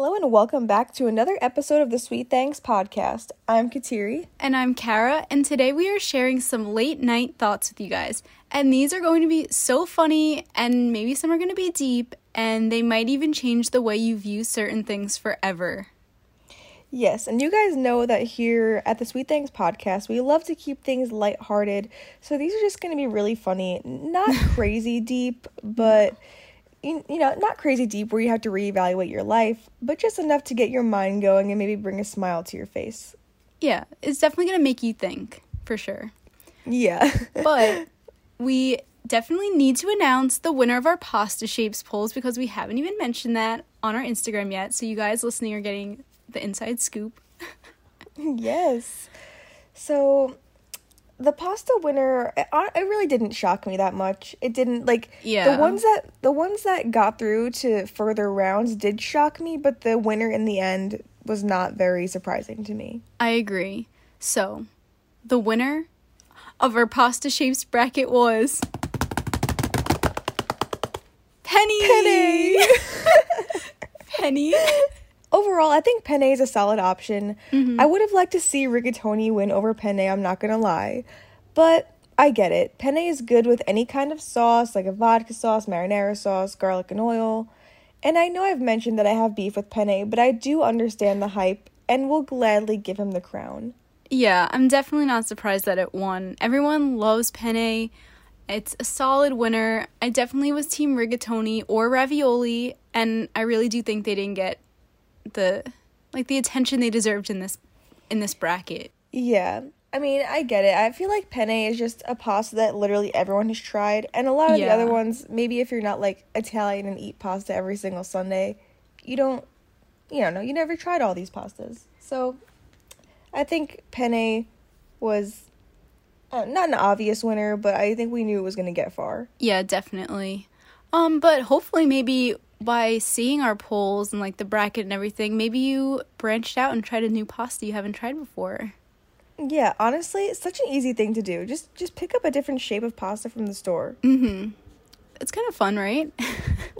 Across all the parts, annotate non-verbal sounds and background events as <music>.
Hello and welcome back to another episode of the Sweet Thanks podcast. I'm Kateri. And I'm Kara, and today we are sharing some late night thoughts with you guys. And these are going to be so funny, and maybe some are going to be deep, and they might even change the way you view certain things forever. Yes, and you guys know that here at the Sweet Thanks podcast, we love to keep things lighthearted. So these are just going to be really funny, not <laughs> crazy deep, but you, you know, not crazy deep where you have to reevaluate your life, but just enough to get your mind going and maybe bring a smile to your face. Yeah, it's definitely going to make you think, for sure. Yeah. <laughs> but we definitely need to announce the winner of our pasta shapes polls because we haven't even mentioned that on our Instagram yet. So you guys listening are getting the inside scoop. <laughs> yes. So the pasta winner it, it really didn't shock me that much it didn't like Yeah. the ones that the ones that got through to further rounds did shock me but the winner in the end was not very surprising to me I agree. So, the winner of our pasta shapes bracket was Penne. Penne. <laughs> Penne. Overall i think penne is a solid option mm-hmm. i would have liked to see rigatoni win over penne i'm not gonna lie but i get it penne is good with any kind of sauce like a vodka sauce marinara sauce garlic and oil and i know i've mentioned that i have beef with penne but i do understand the hype and will gladly give him the crown Yeah, I'm definitely not surprised that it won. Everyone loves penne. It's a solid winner. I definitely was team rigatoni or ravioli, and I really do think they didn't get the like the attention they deserved in this in this bracket. Yeah. I mean, I get it. I feel like penne is just a pasta that literally everyone has tried. And a lot of the other ones, maybe if you're not like Italian and eat pasta every single Sunday, you don't, you don't know, you never tried all these pastas. So I think penne was uh, not an obvious winner, but I think we knew it was going to get far. Yeah, definitely. Um, but hopefully maybe by seeing our polls and like the bracket and everything, maybe you branched out and tried a new pasta you haven't tried before. Yeah, honestly, it's such an easy thing to do. Just just pick up a different shape of pasta from the store. Mm-hmm. It's kind of fun, right? <laughs>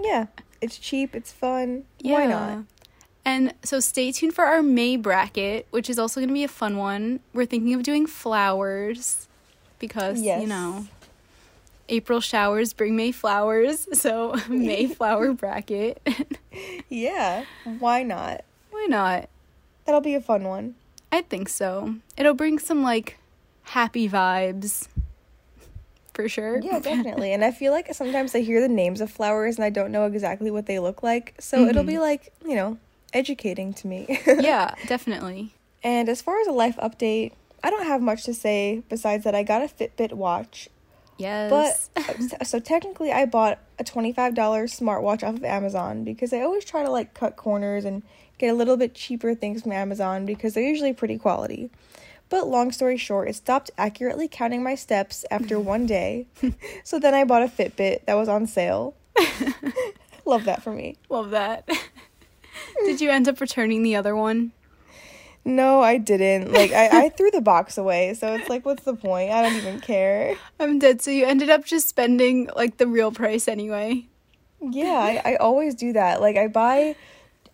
Yeah, it's cheap, it's fun. Why not? And so stay tuned for our May bracket, which is also going to be a fun one. We're thinking of doing flowers because, Yes. you know, April showers bring May flowers. So, <laughs> May flower bracket. <laughs> Yeah, why not? Why not? That'll be a fun one. I think so. It'll bring some like happy vibes. For sure. Yeah, definitely. and I feel like sometimes I hear the names of flowers and I don't know exactly what they look like. So it'll be mm-hmm. like, you know, educating to me. <laughs> yeah, definitely. And as far as a life update, I don't have much to say besides that I got a Fitbit watch. Yes. Uh, <laughs> but so technically I bought a $25 smartwatch off of Amazon because I always try to like cut corners and get a little bit cheaper things from Amazon because they're usually pretty quality. But long story short, it stopped accurately counting my steps after <laughs> one day. so then I bought a Fitbit that was on sale. <laughs> Love that for me. Love that. Did you end up returning the other one? No, I didn't. Like I, I threw the box away, so it's like what's the point? I don't even care. I'm dead. So you ended up just spending like the real price anyway. Yeah, I, I always do that. Like I buy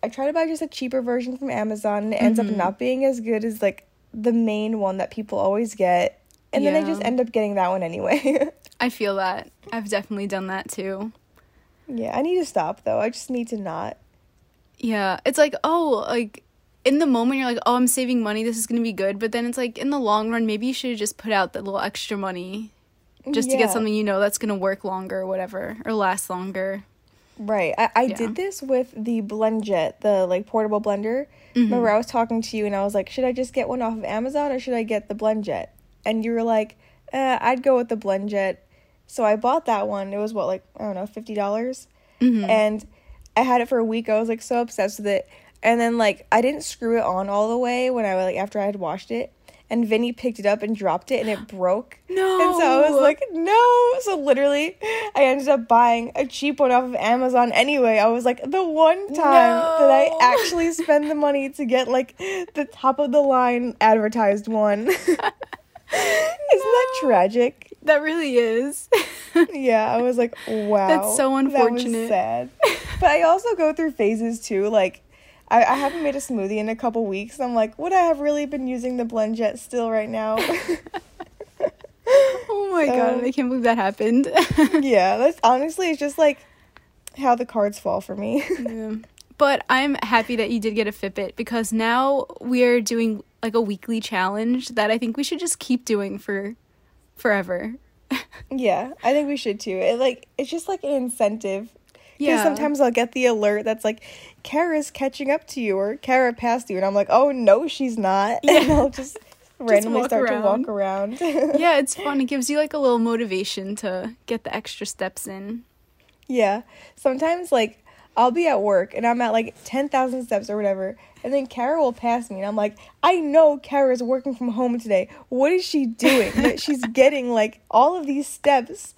I try to buy just a cheaper version from Amazon and it ends up mm-hmm. not being as good as like the main one that people always get. And then I just end up getting that one anyway. <laughs> I feel that. I've definitely done that too. yeah, I need to stop though. I just need to not. Yeah. It's like, oh, like in the moment you're like, oh, I'm saving money. This is going to be good. But then it's like in the long run, maybe you should have just put out the little extra money just to get something you know that's going to work longer or whatever or last longer. Right. I, I Yeah. did this with the BlendJet, the like portable blender. Mm-hmm. Remember I was talking to you and I was like, should I just get one off of Amazon or should I get the BlendJet? And you were like, uh, I'd go with the BlendJet. So I bought that one. It was what like I don't know, fifty dollars. Mm-hmm. And I had it for a week. I was like so obsessed with it. And then like I didn't screw it on all the way when I like after I had washed it. And Vinny picked it up and dropped it and it broke. <gasps> No. And so I was like, no. So literally, I ended up buying a cheap one off of Amazon anyway. I was like, the one time that I actually spend the money to get like the top of the line advertised one. <laughs> Isn't that <laughs> tragic? That really is. <laughs> Yeah, I was like, wow. That's so That unfortunate. sad. but I also go through phases too. Like, I, I haven't made a smoothie in a couple weeks. I'm like, would I have really been using the BlendJet still right now? <laughs> <laughs> oh my god, um, I can't believe that happened. <laughs> yeah, that's honestly it's just like how the cards fall for me. yeah. But I'm happy that you did get a Fitbit because now we're doing like a weekly challenge that I think we should just keep doing for forever. yeah, I think we should too. It like it's just like an incentive. Yeah. sometimes I'll get the alert that's like, Kara's catching up to you or Kara passed you, and I'm like, oh no, she's not. <laughs> Yeah. And I'll just <laughs> randomly start around. to walk around. <laughs> yeah, it's fun. It gives you like a little motivation to get the extra steps in. Yeah. Sometimes like I'll be at work and I'm at like 10,000 steps or whatever. And then Kara will pass me and I'm like, I know Kara's working from home today. What is she doing that she's getting like all of these steps?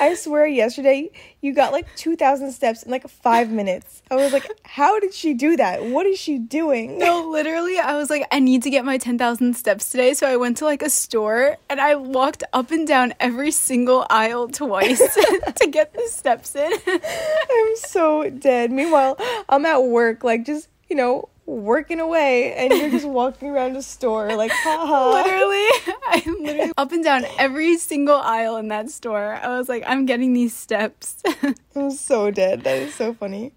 I swear, yesterday you got like 2,000 steps in like five minutes. I was like, how did she do that? What is she doing? No, literally, I was like, I need to get my 10,000 steps today. So I went to like a store and I walked up and down every single aisle twice <laughs> <laughs> to get the steps in. I'm so dead. Meanwhile, I'm at work, like just, you know, working away and you're just <laughs> walking around a store like haha. Literally <laughs> i'm literally up and down every single aisle in that store. I was like i'm getting these steps. <laughs> I'm so dead. That is so funny.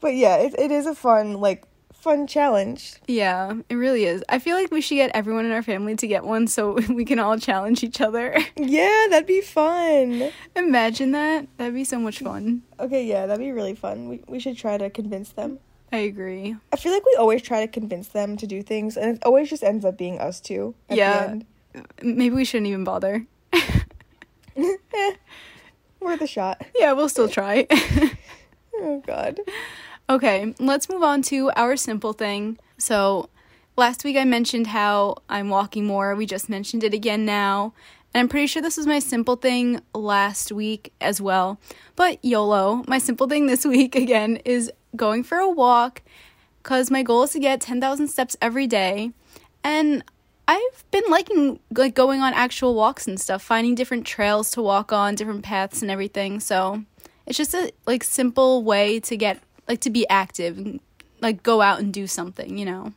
But yeah it, it is a fun like fun challenge. Yeah it really is. I feel like we should get everyone in our family to get one so we can all challenge each other. Yeah that'd be fun. Imagine that. That'd be so much fun. Okay yeah that'd be really fun. We, we should try to convince them I agree. I feel like we always try to convince them to do things, and it always just ends up being us too. yeah. Maybe we shouldn't even bother. <laughs> eh, worth a shot. Yeah, we'll still try. <laughs> oh, God. Okay, let's move on to our simple thing. So, last week I mentioned how I'm walking more. We just mentioned it again now. And I'm pretty sure this was my simple thing last week as well. But YOLO, my simple thing this <laughs> week again is going for a walk because my goal is to get 10,000 steps every day. And I've been liking like going on actual walks and stuff, finding different trails to walk on, different paths and everything. So it's just a like simple way to get like to be active and like go out and do something, you know.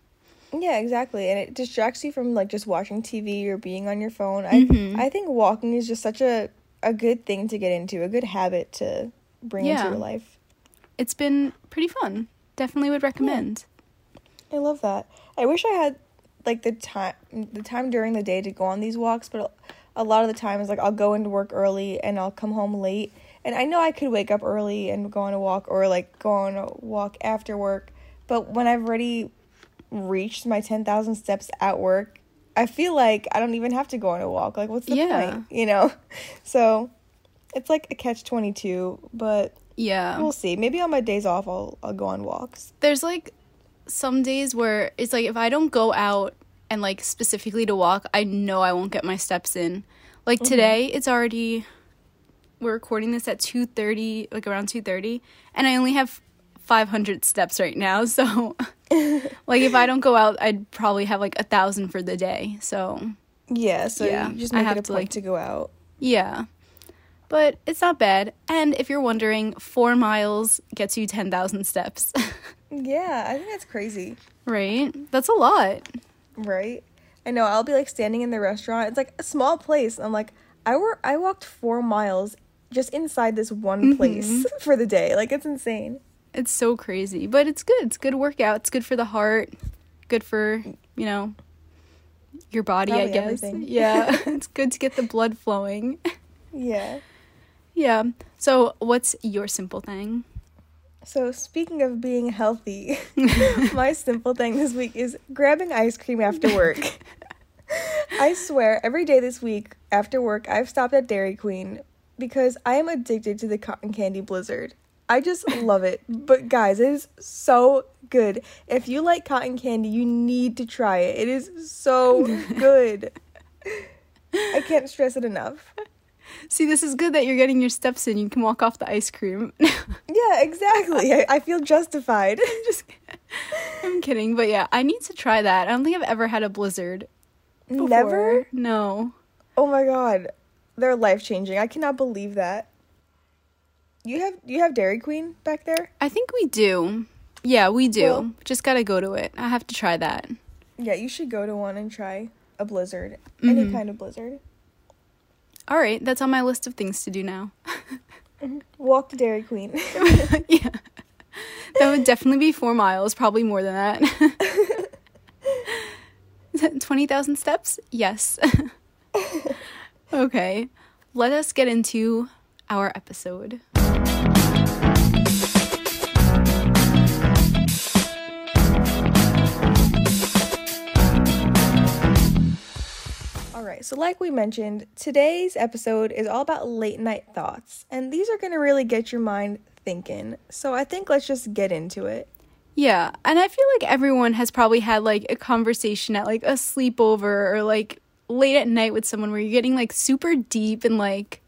Yeah, exactly. And it distracts you from like just watching TV or being on your phone. Mm-hmm. I I think walking is just such a a good thing to get into, a good habit to bring yeah. into your life. It's been pretty fun. Definitely would recommend. Yeah. I love that. I wish I had like the time the time during the day to go on these walks, but a lot of the time is like I'll go into work early and I'll come home late. And I know I could wake up early and go on a walk or like go on a walk after work, but when I've already reached my 10,000 steps at work, I feel like I don't even have to go on a walk. Like, what's the yeah. point? You know? <laughs> So it's like a catch 22, but yeah. We'll see. Maybe on my days off, I'll, I'll go on walks. There's like some days where it's like if I don't go out and like specifically to walk, I know I won't get my steps in. Like mm-hmm. today, it's already we're recording this at 2:30, like around 2:30, and I only have 500 steps right now. <laughs> So, <laughs> like, if I don't go out, I'd probably have like a thousand for the day. So, yeah. So yeah, you just make it a to, point like, to go out. Yeah, but it's not bad. And if you're wondering, four miles gets you 10,000 steps. <laughs> yeah, I think that's crazy. Right? That's a lot. Right? I know. I'll be like standing in the restaurant. It's like a small place. I'm like, I were I walked four miles just inside this one mm-hmm. place <laughs> for the day. Like it's insane. It's so crazy, but it's good. It's good workout. It's good for the heart. Good for you know your body. Probably I guess. Everything. Yeah, <laughs> it's good to get the blood flowing. Yeah. Yeah. So, what's your simple thing? So, speaking of being healthy, <laughs> <laughs> my simple thing this week is grabbing ice cream after work. <laughs> I swear, every day this week after work, I've stopped at Dairy Queen because I am addicted to the cotton candy blizzard. I just love it. But guys, it is so good. If you like cotton candy, you need to try it. It is so good. I can't stress it enough. See, this is good that you're getting your steps in. You can walk off the ice cream. <laughs> yeah, exactly. I, I feel justified. <laughs> Just, I'm kidding, but yeah, I need to try that. I don't think I've ever had a blizzard. Before. Never? No. Oh my god, they're life changing. I cannot believe that. You have you have Dairy Queen back there? I think we do. Yeah, we do. Well- Just gotta go to it. I have to try that. Yeah, you should go to one and try a blizzard. Any Mhm. kind of blizzard. All right, that's on my list of things to do now. <laughs> Walk to Dairy Queen. <laughs> yeah. That would definitely be four miles, probably more than that. <laughs> 20,000 steps? Yes. okay, let us get into our episode. All right, so like we mentioned, today's episode is all about late night thoughts, and these are going to really get your mind thinking. So I think let's just get into it. Yeah, and I feel like everyone has probably had like a conversation at like a sleepover or like late at night with someone where you're getting like super deep and like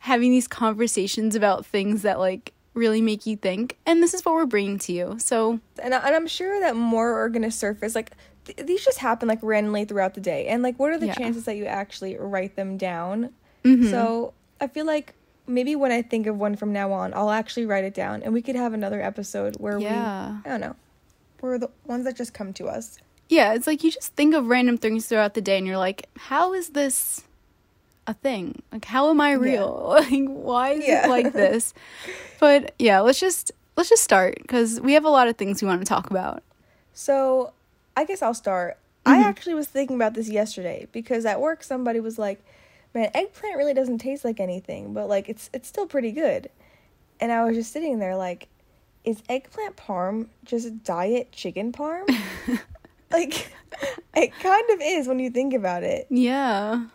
having these conversations about things that like really make you think. And this is what we're bringing to you. So, And, I, and I'm sure that more are going to surface. Like, th- these just happen like randomly throughout the day. And like, what are the Yeah. chances that you actually write them down? mhm. So I feel like maybe when I think of one from now on, I'll actually write it down, and we could have another episode where Yeah. we, I don't know, where the ones that just come to us. yeah, it's like you just think of random things throughout the day and you're like, how is this a thing? Like how am I real? <laughs> Like why is Yeah. it like this? <laughs> But yeah, let's just let's just start cuz we have a lot of things we want to talk about. So I guess I'll start. Mm-hmm. I actually was thinking about this yesterday because at work somebody was like, "Man, eggplant really doesn't taste like anything, but like it's it's still pretty good." And I was just sitting there like, "Is eggplant parm just diet chicken parm?" <laughs> like <laughs> it kind of is when you think about it. Yeah.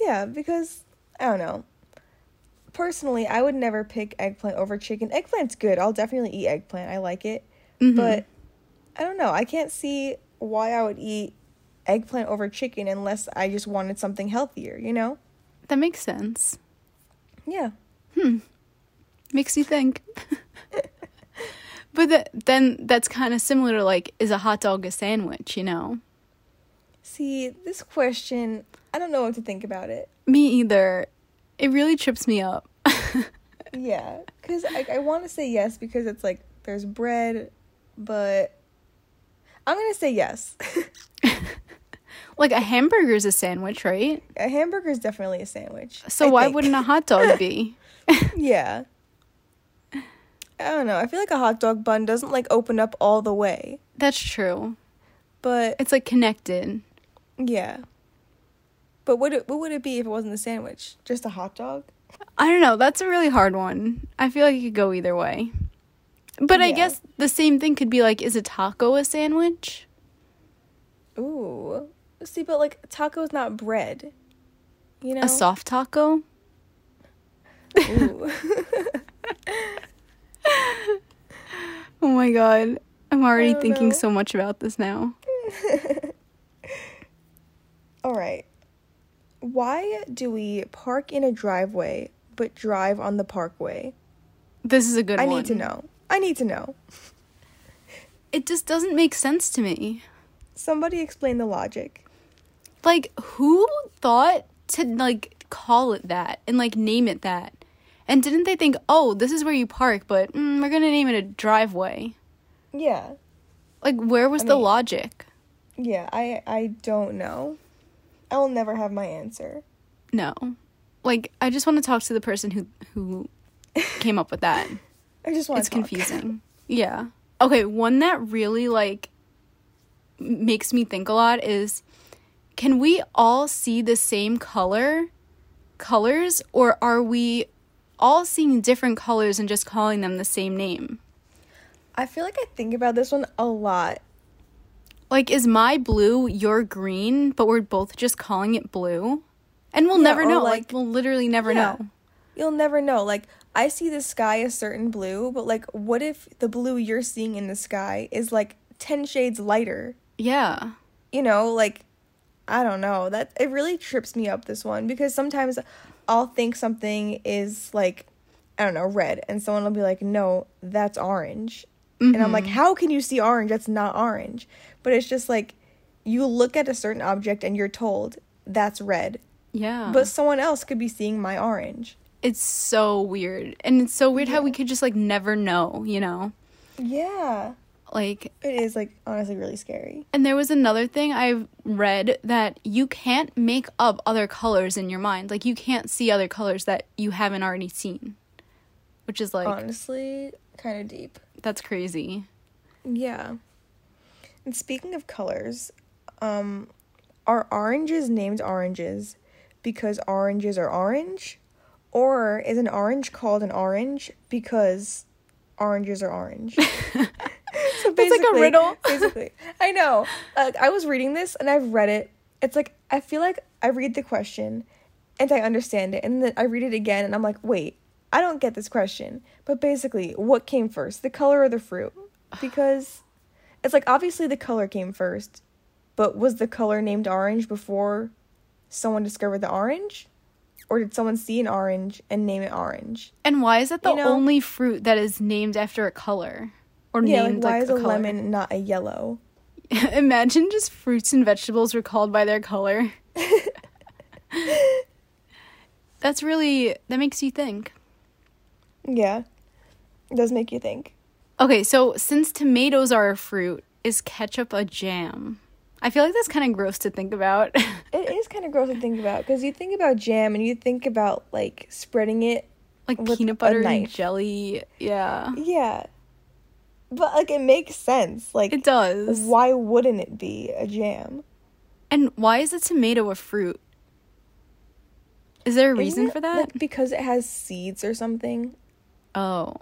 Yeah, because I don't know. Personally, I would never pick eggplant over chicken. Eggplant's good. I'll definitely eat eggplant. I like it. Mhm. But I don't know. I can't see why I would eat eggplant over chicken unless I just wanted something healthier, you know? that makes sense. Yeah. Hmm. Makes you think. but th- then that's kind of similar to like, is a hot dog a sandwich, you know? See, this question, I don't know what to think about it. Me either. It really trips me up. <laughs> Yeah. Because I, I want to say yes because it's like there's bread, but I'm going to say yes. <laughs> like a hamburger is a sandwich, right? a hamburger is definitely a sandwich. So I why think. wouldn't a hot dog be? <laughs> Yeah. I don't know. I feel like a hot dog bun doesn't like open up all the way. That's true. But It's like connected. yeah. But what it, what would it be if it wasn't a sandwich? Just a hot dog? I don't know. That's a really hard one. I feel like it could go either way. But I guess the same thing could be like, is a taco a sandwich? Ooh. See, but like taco's not bread. You know? A soft taco? Ooh. <laughs> Oh my god. I'm already thinking know. so much about this now. <laughs> All right. Why do we park in a driveway but drive on the parkway? This is a good I one. need to know. I need to know. It just doesn't make sense to me. Somebody explain the logic. Like, who thought to, like, call it that and, like, name it that? And didn't they think, oh, this is where you park, but mm, we're gonna name it a driveway? Yeah. Like, where was I the mean- logic? Yeah, I I don't know. I will never have my answer. No. Like, I just want to talk to the person who who <laughs> came up with that. I just want it's talk. confusing. yeah. Okay, one that really like makes me think a lot is can we all see the same color colors or are we all seeing different colors and just calling them the same name? I feel like I think about this one a lot. Like is my blue your green, but we're both just calling it blue? And we'll Yeah, never know. like- Like, we'll literally never Yeah. know. You'll never know. Like I see the sky a certain blue, but like what if the blue you're seeing in the sky is like 10 shades lighter? Yeah. You know, like I don't know. That it really trips me up this one because sometimes I'll think something is like I don't know, red and someone will be like, "No, that's orange." And I'm like, mm-hmm. "How can you see orange? That's not orange." But it's just like you look at a certain object and you're told that's red. Yeah. But someone else could be seeing my orange. It's so weird. And it's so weird how we could just like never know, you know? Yeah. Like It is like honestly really scary. And there was another thing I've read that you can't make up other colors in your mind. Like you can't see other colors that you haven't already seen. Which is like honestly kind of deep. that's crazy. Yeah. And speaking of colors, um are oranges named oranges because oranges are orange or is an orange called an orange because oranges are orange? <laughs> so That's like a riddle. <laughs> basically, I know. Like I was reading this and I've read it. It's like I feel like I read the question and I understand it, and then I read it again and I'm like, wait, I don't get this question. But basically, what came first, the color or the fruit? <sighs> Because it's like obviously the color came first, but was the color named orange before someone discovered the orange? Or did someone see an orange and name it orange? And why is that the You know- only fruit that is named after a color? Or Yeah, like named why like is a color? lemon not a yellow? <laughs> Imagine just fruits and vegetables were called by their color. <laughs> That's really that makes you think. Yeah. It does make you think. Okay, so since tomatoes are a fruit, is ketchup a jam? I feel like that's kind of gross to think about. <laughs> It is kind of gross to think about because you think about jam and you think about like spreading it. like peanut butter and jelly. Yeah. Yeah. But like it makes sense. Like It does. why wouldn't it be a jam? And why is a tomato a fruit? Is there a reason it, for that? Like, because it has seeds or something. oh.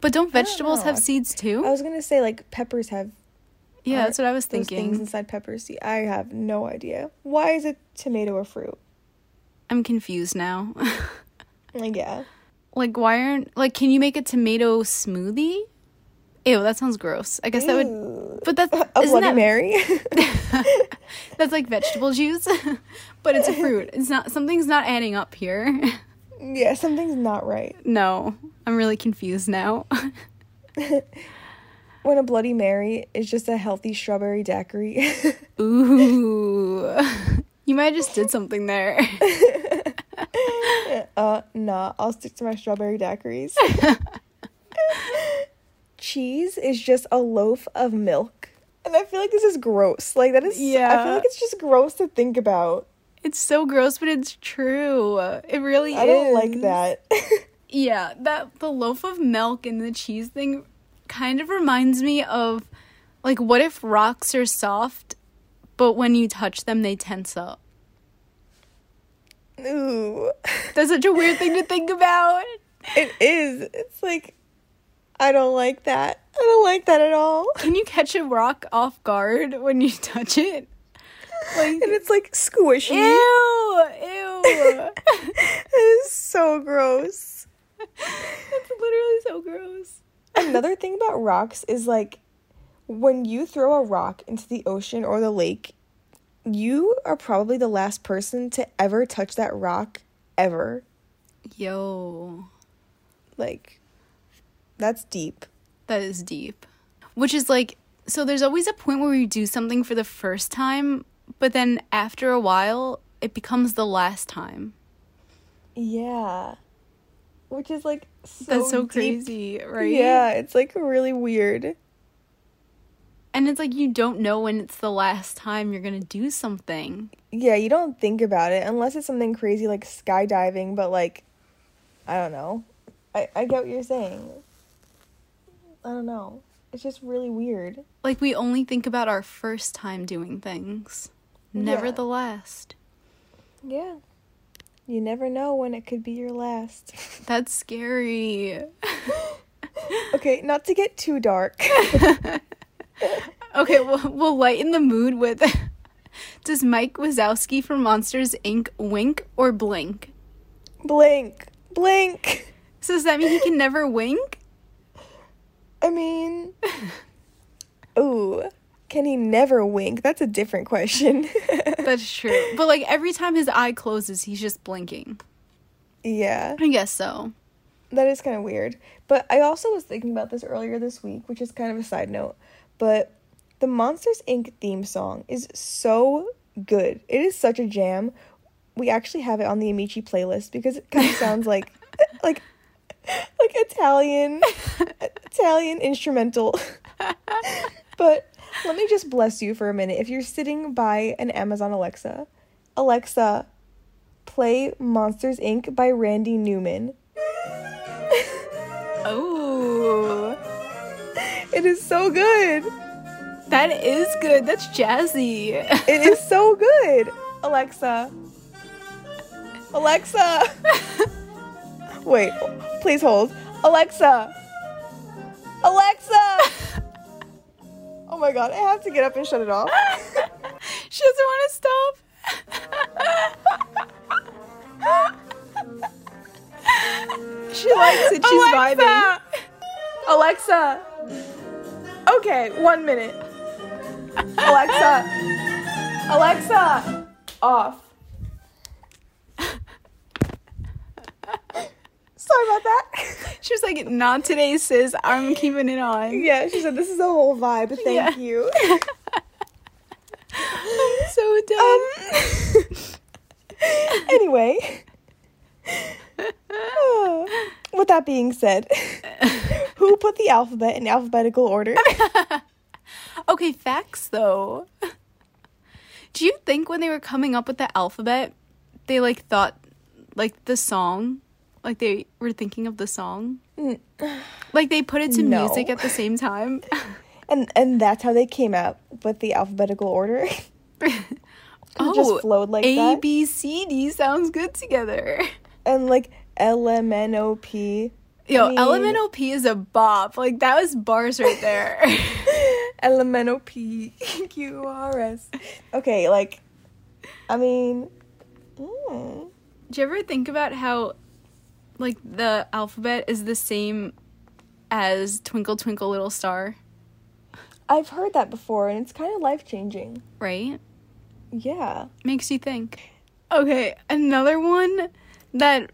But don't don't vegetables have seeds too? I was gonna say like peppers have yeah, that's what I was thinking. things inside peppers. See, I have no idea. Why is it tomato or fruit? I'm confused now. <laughs> Like yeah. like why aren't like can you make a tomato smoothie? Ew, that sounds gross. I guess that would but that's a isn't Bloody that Mary. <laughs> <laughs> that's like vegetable juice, but it's a fruit. It's not something's not adding up here. yeah, something's not right. no, I'm really confused now. When a Bloody Mary is just a healthy strawberry daiquiri. <laughs> Ooh, <laughs> you might have just did something there. <laughs> uh, nah, I'll stick to my strawberry daiquiris. Cheese is just a loaf of milk. And I feel like this is gross. Like, that is. Yeah. I feel like it's just gross to think about. It's so gross, but it's true. It really I is. don't like that. Yeah, that the loaf of milk and the cheese thing kind of reminds me of like what if rocks are soft, but when you touch them they tense up. Ooh. That's such a weird thing to think about. It is. It's like. I don't like that. I don't like that at all. Can you catch a rock off guard when you touch it? Like And it's like squishy. ew, ew. <laughs> It is so gross. <laughs> That's literally so gross. Another thing about rocks is like when you throw a rock into the ocean or the lake, you are probably the last person to ever touch that rock ever. Yo, Like that's deep. that is deep. Which is like so there's always a point where you do something for the first time, but then after a while it becomes the last time. Yeah. Which is like so That's so deep. crazy, right? Yeah, it's like really weird. And it's like you don't know when it's the last time you're gonna do something. Yeah, you don't think about it unless it's something crazy like skydiving, but like I don't know. I, I get what you're saying. I don't know. It's just really weird. Like we only think about our first time doing things, never Yeah. the last. Yeah. You never know when it could be your last. <laughs> That's scary. okay, not to get too dark. <laughs> Okay, we'll, we'll lighten the mood with <laughs> Does Mike Wazowski from Monsters Inc. wink or blink? blink. Blink. So does that mean he can never wink? I mean, ooh, can he never wink? That's a different question. <laughs> That's true. But like every time his eye closes, he's just blinking. yeah, I guess so. that is kind of weird. But I also was thinking about this earlier this week, which is kind of a side note. But the Monsters Inc. theme song is so good. It is such a jam. We actually have it on the Amici playlist because it kind of sounds like <laughs> like like Italian <laughs> Italian instrumental. but let me just bless you for a minute. If you're sitting by an Amazon Alexa, Alexa, play Monsters Inc. by Randy Newman. <laughs> Oh, It is so good. that is good. That's jazzy. It is so good. Alexa. Alexa. <laughs> Wait, please hold. Alexa. Alexa. Oh my god, I have to get up and shut it off. <laughs> she doesn't want to stop. <laughs> She likes it. She's Alexa! vibing. Alexa. Okay, one minute. Alexa. Alexa. Off. Sorry about that. <laughs> She was like, "Not today, sis. I'm keeping it on." Yeah, she said this is a whole vibe. Thank Yeah. you. I'm <laughs> so dead. Um. <laughs> anyway. Uh, <sighs> with that being said, who put the alphabet in alphabetical order? okay, facts though. Do you think when they were coming up with the alphabet, they like thought like the song, like they were thinking of the song, like they put it to No. music at the same time? <laughs> And and that's how they came up with the alphabetical order. <laughs> oh, just flowed like A that? B C D sounds good together. <laughs> And like L M N O P. Yo, I mean- LMNOP is a bop. Like that was bars right there. L M N O P Q R S. Okay, like, I mean, mm, Do you ever think about how, like, the alphabet is the same as Twinkle Twinkle Little Star, I've heard that before, and it's kind of life changing. right? Yeah. Makes you think. Okay, another one that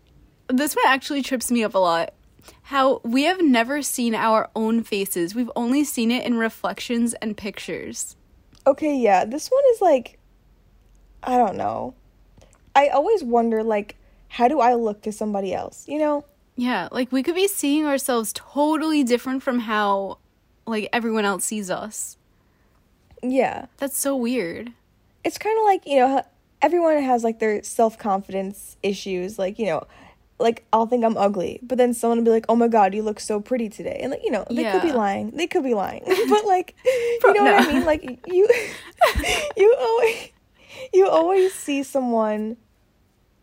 this one actually trips me up a lot. How we have never seen our own faces. We've only seen it in reflections and pictures. Okay, yeah. This one is like, I don't know. I always wonder, like, how do I look to somebody else? You know? Yeah, like we could be seeing ourselves totally different from how like everyone else sees us. Yeah. That's so weird. It's kind of like, you know, everyone has like their self confidence issues. Like, you know, like I'll think I'm ugly, but then someone will be like, "Oh my god, you look so pretty today," and like, you know, they could be lying. They could be lying, <laughs> but like, you know what I mean? Like, <laughs> you, <laughs> you always, you always see someone.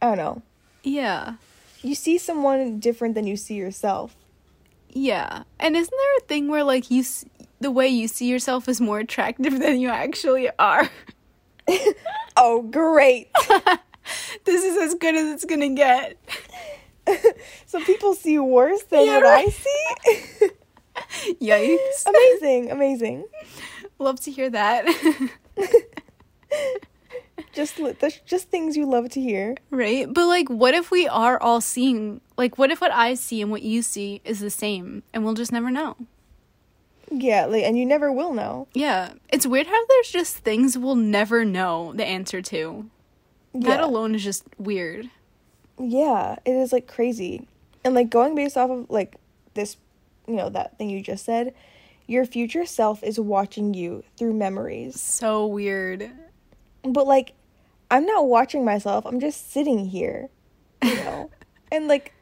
I don't know. Yeah. You see someone different than you see yourself. Yeah. And isn't there a thing where like you s- the way you see yourself is more attractive <laughs> than you actually are? <laughs> Oh, great! <laughs> this is as good as it's going to get. so people see worse than Yeah, what right. I see. Yikes. amazing, amazing. Love to hear that. Just, li- that's just things you love to hear. right? But like what if we are all seeing like what if what I see and what you see is the same and we'll just never know? Yeah, like, and you never will know. Yeah. It's weird how there's just things we'll never know the answer to. That alone is just weird. Yeah, it is like crazy. And like going based off of like this, you know, that thing you just said, your future self is watching you through memories. So weird. But like I'm not watching myself. I'm just sitting here, you know. <laughs> and like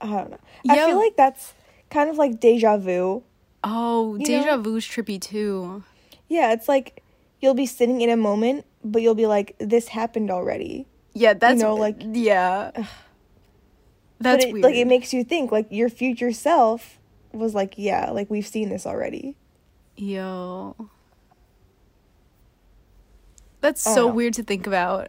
I don't know. I Yeah. feel like that's kind of like deja vu. Oh, deja know? vu's trippy too. Yeah, it's like you'll be sitting in a moment, but you'll be like this happened already. Yeah, that's know, like- yeah. That's it, weird. like it makes you think like your future self was like, yeah, like we've seen this already. Yo. That's so know. weird to think about.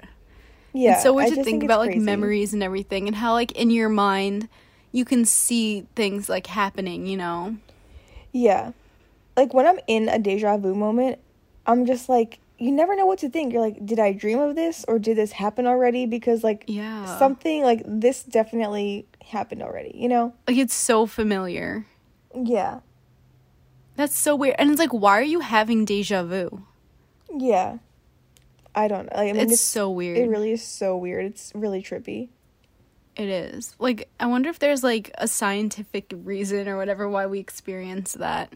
Yeah. it's so weird I to think about like crazy. memories and everything and how like in your mind you can see things like happening, you know? Yeah. Like when I'm in a deja vu moment, I'm just like, you never know what to think. You're like, did I dream of this or did this happen already? Because like Yeah. something like this definitely happened already, you know? Like it's so familiar. Yeah. That's so weird. And it's like why are you having deja vu? Yeah. I don't know. Like, I mean, it's, it's, so weird. It really is so weird. It's really trippy. It is. Like I wonder if there's like a scientific reason or whatever why we experience that.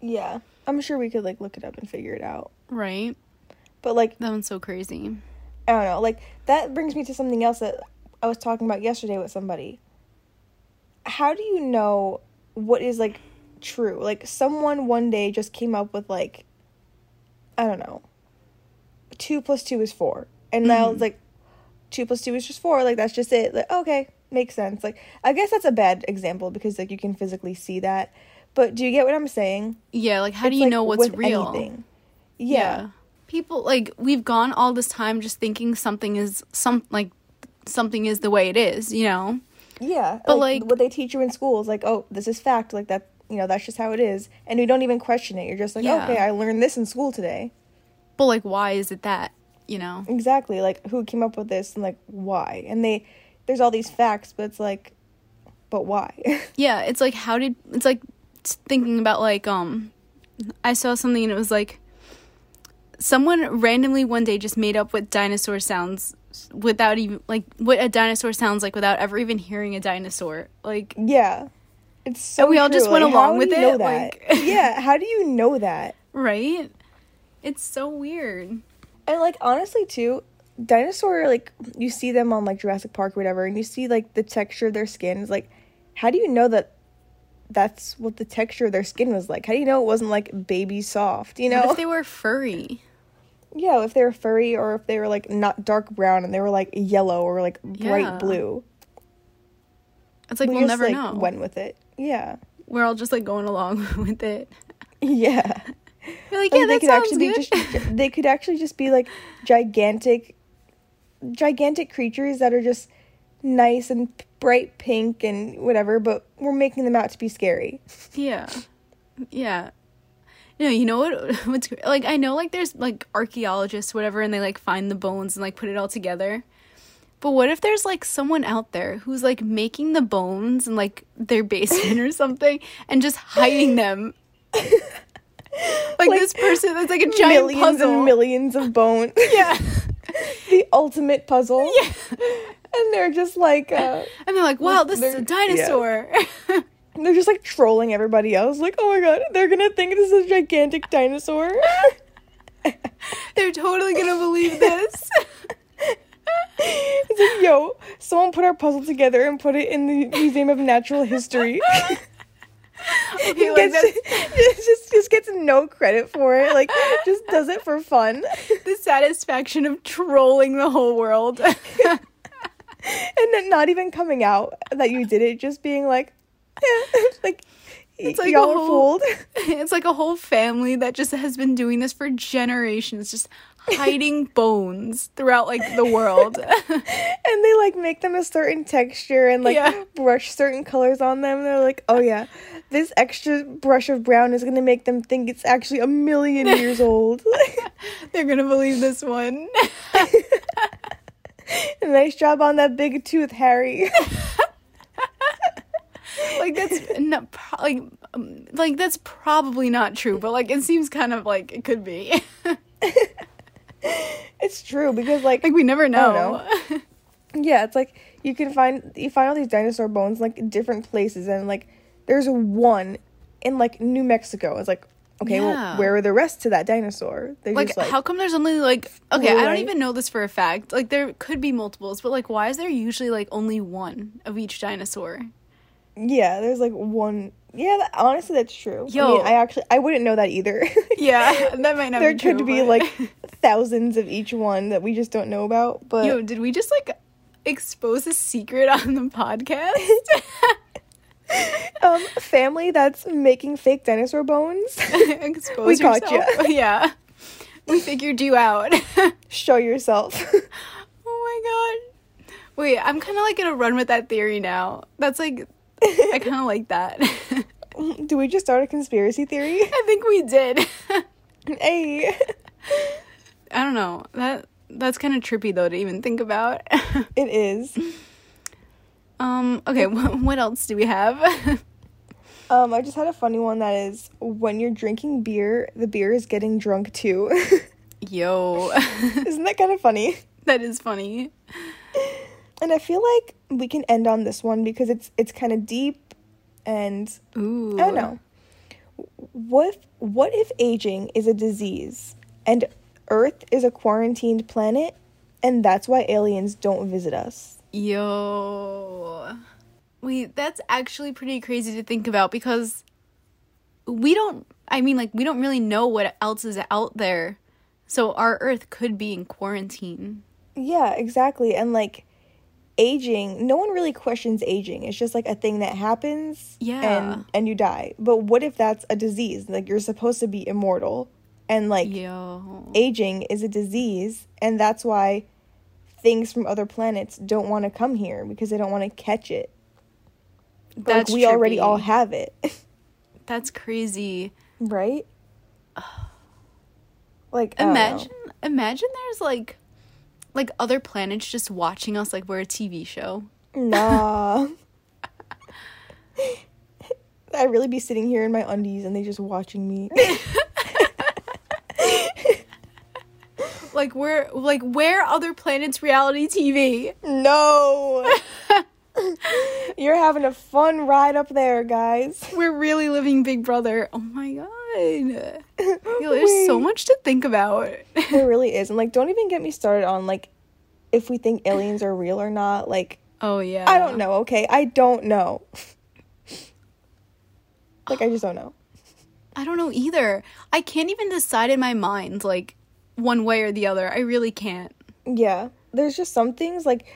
Yeah. I'm sure we could like look it up and figure it out. Right? But like That one's so crazy. I don't know. Like that brings me to something else that I was talking about yesterday with somebody. How do you know what is like true? Like someone one day just came up with like I don't know. 2 plus 2 is 4. And now Mhm. it's like 2 plus 2 is just 4. Like that's just it. Like okay, makes sense. Like I guess that's a bad example because like you can physically see that. But do you get what I'm saying? Yeah, like how It's, do you like, know what's real? anything. Yeah. People like we've gone all this time just thinking something is some like something is the way it is, you know? Yeah, But, like, like- what they teach you in school is like, oh, this is fact, like that, you know, that's just how it is, and you don't even question it. You're just like, Yeah. okay, I learned this in school today. But like why is it that, you know? Exactly, like who came up with this and like why? And they, there's all these facts, but it's like, but why? <laughs> Yeah, it's like how did it's like thinking about like um I saw something and it was like someone randomly one day just made up what dinosaur sounds without even like what a dinosaur sounds like without ever even hearing a dinosaur. Like yeah, it's so. we all just went Like, along with you it, Know that? like- <laughs> yeah, how do you know that? right? It's so weird. And like honestly too, dinosaur like you see them on like Jurassic Park or whatever, and you see like the texture of their skin is like, how do you know that? That's what the texture of their skin was like. How do you know it wasn't like baby soft? You know, What if they were furry? yeah, if they were furry or if they were like not dark brown and they were like yellow or like bright Yeah. blue. It's like We we'll just, never like, know. Went with it. Yeah, We're all just like going along <laughs> with it. yeah. You're like, Like, yeah, they could sounds actually good. be just they could actually just be like gigantic gigantic creatures that are just nice and bright pink and whatever but we're making them out to be scary Yeah. Yeah. No, you know what <laughs> what's like I know like there's like archaeologists whatever and they like find the bones and like put it all together. But what if there's like someone out there who's like making the bones in like their <laughs> basement or something and just hiding them? <laughs> <laughs> like, Like, this person that's like a giant millions puzzle. and millions of bones <laughs> Yeah. <laughs> the ultimate puzzle Yeah. and they're just like uh And they're like, "Wow, this is a They're- yeah. dinosaur." they're just like trolling everybody else like oh my god they're gonna think this is a gigantic dinosaur they're totally going to believe this. it's like yo someone put our puzzle together and put it in the museum of natural history Okay, like gets, that's <laughs> just just gets no credit for it. Like just does it for fun, <laughs> the satisfaction of trolling the whole world. <laughs> and then not even coming out that you did it. Just being like, yeah, like, It's like y'all whole- fooled. it's like a whole family that just has been doing this for generations, just hiding bones throughout like the world. <laughs> and they like make them a certain texture and like Yeah. brush certain colors on them. They're like, oh yeah, this extra brush of brown is gonna make them think it's actually a million years <laughs> old. <laughs> They're gonna believe this one. nice job on that big tooth, Harry. like that's not pro- like um, like that's probably not true, but like it seems kind of like it could be. <laughs> it's true because like like we never know. know. <laughs> Yeah, it's like you can find you find all these dinosaur bones like in different places, and like there's one in like New Mexico. It's like okay, Yeah. well, where are the rest to that dinosaur? They're like, just like how come there's only like okay i don't even know this for a fact like there could be multiples but like why is there usually like only one of each dinosaur yeah, there's like one. Yeah, that, honestly, that's true. I, Yo. mean, I actually I wouldn't know that either. <laughs> yeah that might not there be true, could be but- like thousands of each one that we just don't know about. But yo did we just like expose a secret on the podcast <laughs> um, family that's making fake dinosaur bones, <laughs> expose We caught yourself? <laughs> yeah we figured you out show yourself. oh my god wait i'm kind of like gonna run with that theory now that's like i kind of like that Do we just start a conspiracy theory? i think we did hey. I don't know. That that's kind of trippy though to even think about. <laughs> It is. um. Okay. <laughs> What, what else do we have? <laughs> Um, I just had a funny one that is when you're drinking beer, the beer is getting drunk too. Yo, Isn't that kind of funny? that is funny. And I feel like we can end on this one because it's it's kind of deep and Ooh. I don't know. What if, what if aging is a disease and Earth is a quarantined planet and that's why aliens don't visit us? Yo. Wait, that's actually pretty crazy to think about because we don't I mean like we don't really know what else is out there. So our earth could be in quarantine. Yeah, exactly. And like aging, no one really questions aging. It's just like a thing that happens Yeah. and and you die. But what if that's a disease? Like you're supposed to be immortal and like Yo. aging is a disease and that's why things from other planets don't want to come here because they don't want to catch it. But like, That's we already all have it, <laughs> That's crazy. right? <sighs> Like I don't know. Imagine imagine there's like like other planets just watching us like we're a TV show. Nah. <laughs> <laughs> I'd really be sitting here in my undies and they just watching me. Like we're like where other planets reality TV. no. <laughs> You're having a fun ride up there, guys. We're really living Big Brother. Oh my god. <laughs> Yo, there's so much to think about. There really <laughs> is. And like don't even get me started on like if we think aliens are real or not. Like Oh yeah. I don't know, okay? I don't know. like I just don't know. I don't know either. I can't even decide in my mind like one way or the other. I really can't. Yeah. There's just some things like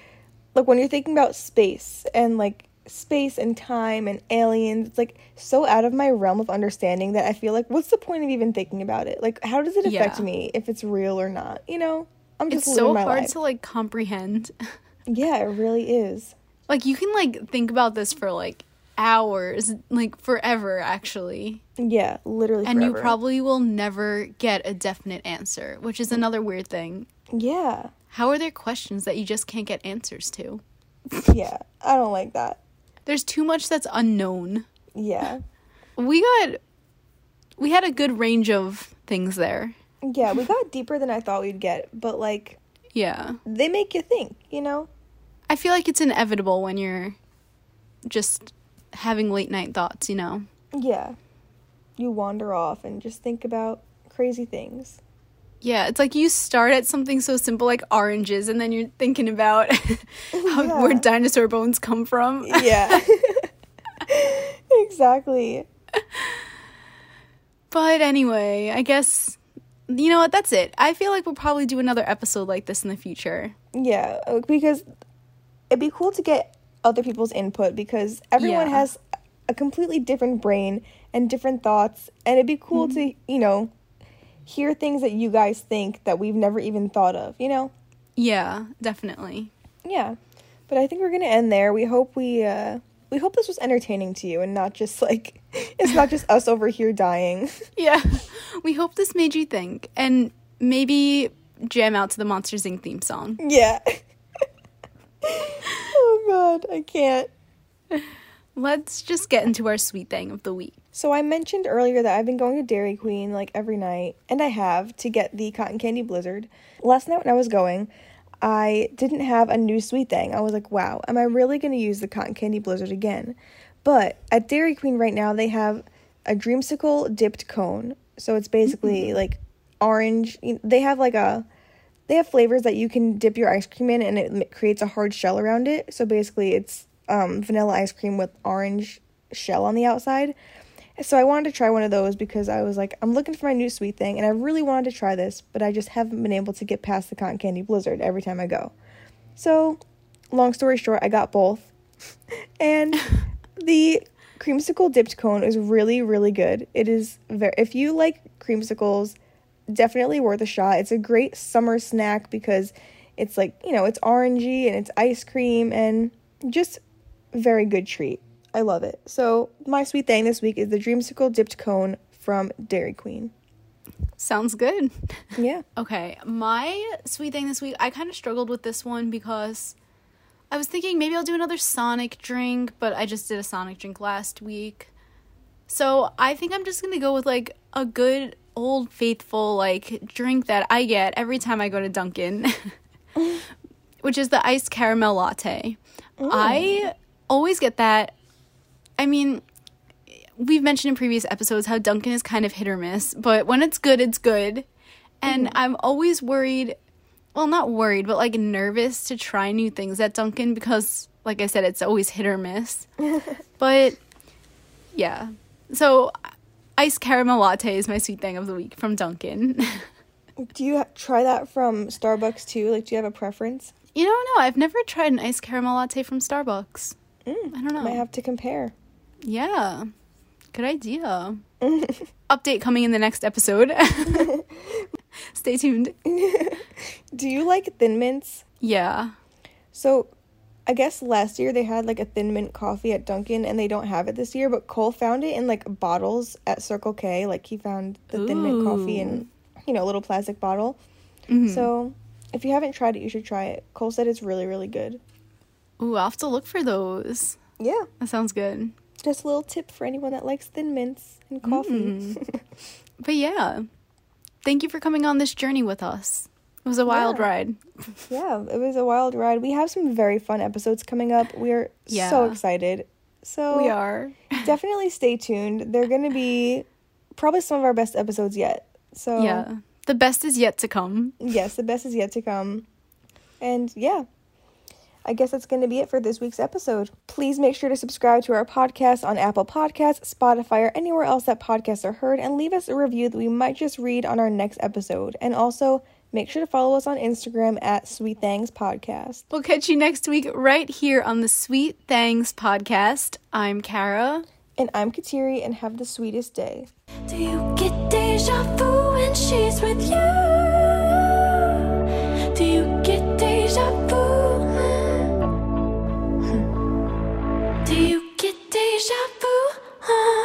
like when you're thinking about space and like space and time and aliens, it's like so out of my realm of understanding that I feel like what's the point of even thinking about it? Like how does it affect Yeah. me if it's real or not? You know? I'm just It's so hard life. to like comprehend. <laughs> Yeah, it really is. like you can like think about this for like hours, like forever actually. Yeah, literally And you probably will never get a definite answer, which is another weird thing. Yeah. How are there questions that you just can't get answers to? <laughs> Yeah. I don't like that. There's too much that's unknown. Yeah. <laughs> We got we had a good range of things there. Yeah, we got deeper than I thought we'd get, but like Yeah. they make you think, you know? I feel like it's inevitable when you're just having late night thoughts, you know. Yeah. You wander off and just think about crazy things. Yeah, it's like you start at something so simple like oranges and then you're thinking about <laughs> how Yeah. where dinosaur bones come from. Yeah. <laughs> <laughs> exactly. But anyway, I guess you know what, that's it. I feel like we'll probably do another episode like this in the future. Yeah, uh, because it'd be cool to get other people's input because everyone Yeah. has a completely different brain and different thoughts, and it'd be cool to, you know, hear things that you guys think that we've never even thought of, you know? Yeah, definitely. Yeah. But I think we're to end there. We hope we uh we hope this was entertaining to you and not just like <laughs> it's not just us over here dying. <laughs> Yeah. We hope this made you think and maybe jam out to the Monsters Inc. theme song. yeah. Oh god, I can't. Let's just get into our sweet thing of the week. So I mentioned earlier that I've been going to Dairy Queen like every night, and I have to get the cotton candy blizzard. Last night when I was going, I didn't have a new sweet thing. I was like, wow, am I really going to use the cotton candy blizzard again? But at Dairy Queen right now, they have a dreamsicle dipped cone. So it's basically mm-hmm. like orange. They have like a they have flavors that you can dip your ice cream in and it creates a hard shell around it. So basically it's um, vanilla ice cream with orange shell on the outside. So I wanted to try one of those because I was like, I'm looking for my new sweet thing and I really wanted to try this, but I just haven't been able to get past the cotton candy blizzard every time I go. So, long story short, I got both. <laughs> and <laughs> the creamsicle dipped cone is really really good. It is very if you like creamsicles, definitely worth a shot. It's a great summer snack because it's like, you know, it's orangey and it's ice cream and just very good treat. I love it. So, my sweet thing this week is the dreamsicle dipped cone from Dairy Queen. Sounds good. Yeah. <laughs> Okay, my sweet thing this week, I kind of struggled with this one because I was thinking maybe I'll do another Sonic drink, but I just did a Sonic drink last week. So I think I'm just gonna go with like a good old faithful like drink that I get every time I go to Dunkin', <laughs> which is the iced caramel latte. I always get that. I mean, we've mentioned in previous episodes how Dunkin' is kind of hit or miss, but when it's good, it's good. And mm-hmm. I'm always worried, well, not worried, but like nervous to try new things at Dunkin' because, like I said, it's always hit or miss. <laughs> but yeah. So, iced caramel latte is my sweet thing of the week from Dunkin'. <laughs> Do you try that from Starbucks too? Like, do you have a preference? you know, no, I've never tried an iced caramel latte from Starbucks. Mm. I don't know. Might have to compare. Yeah. Good idea. <laughs> Update coming in the next episode. <laughs> Stay tuned. Do you like Thin Mints? Yeah. So, I guess last year they had like a Thin Mint coffee at Dunkin', and they don't have it this year. But Cole found it in like bottles at Circle K. Like he found the Thin Mint coffee in you know a little plastic bottle. Mm-hmm. So, if you haven't tried it, you should try it. Cole said it's really really good. Ooh, I'll have to look for those. Yeah, That sounds good. just a little tip for anyone that likes Thin Mints and coffee. Mm. <laughs> But yeah. Thank you for coming on this journey with us. It was a wild Yeah. ride. yeah, it was a wild ride. We have some very fun episodes coming up. We're so excited. So We are. <laughs> definitely stay tuned. They're going to be probably some of our best episodes yet. So, Yeah. The best is yet to come. yes, the best is yet to come. And yeah, I guess that's going to be it for this week's episode. Please make sure to subscribe to our podcast on Apple Podcasts, Spotify, or anywhere else that podcasts are heard, and leave us a review that we might just read on our next episode. And also, make sure to follow us on Instagram at Sweet Things Podcast. We'll catch you next week right here on the Sweet Thangs podcast. I'm Kara. And I'm Kateri, and have the sweetest day. Do you get deja vu when she's with you? Do you get deja vu? <laughs> Do you get deja vu?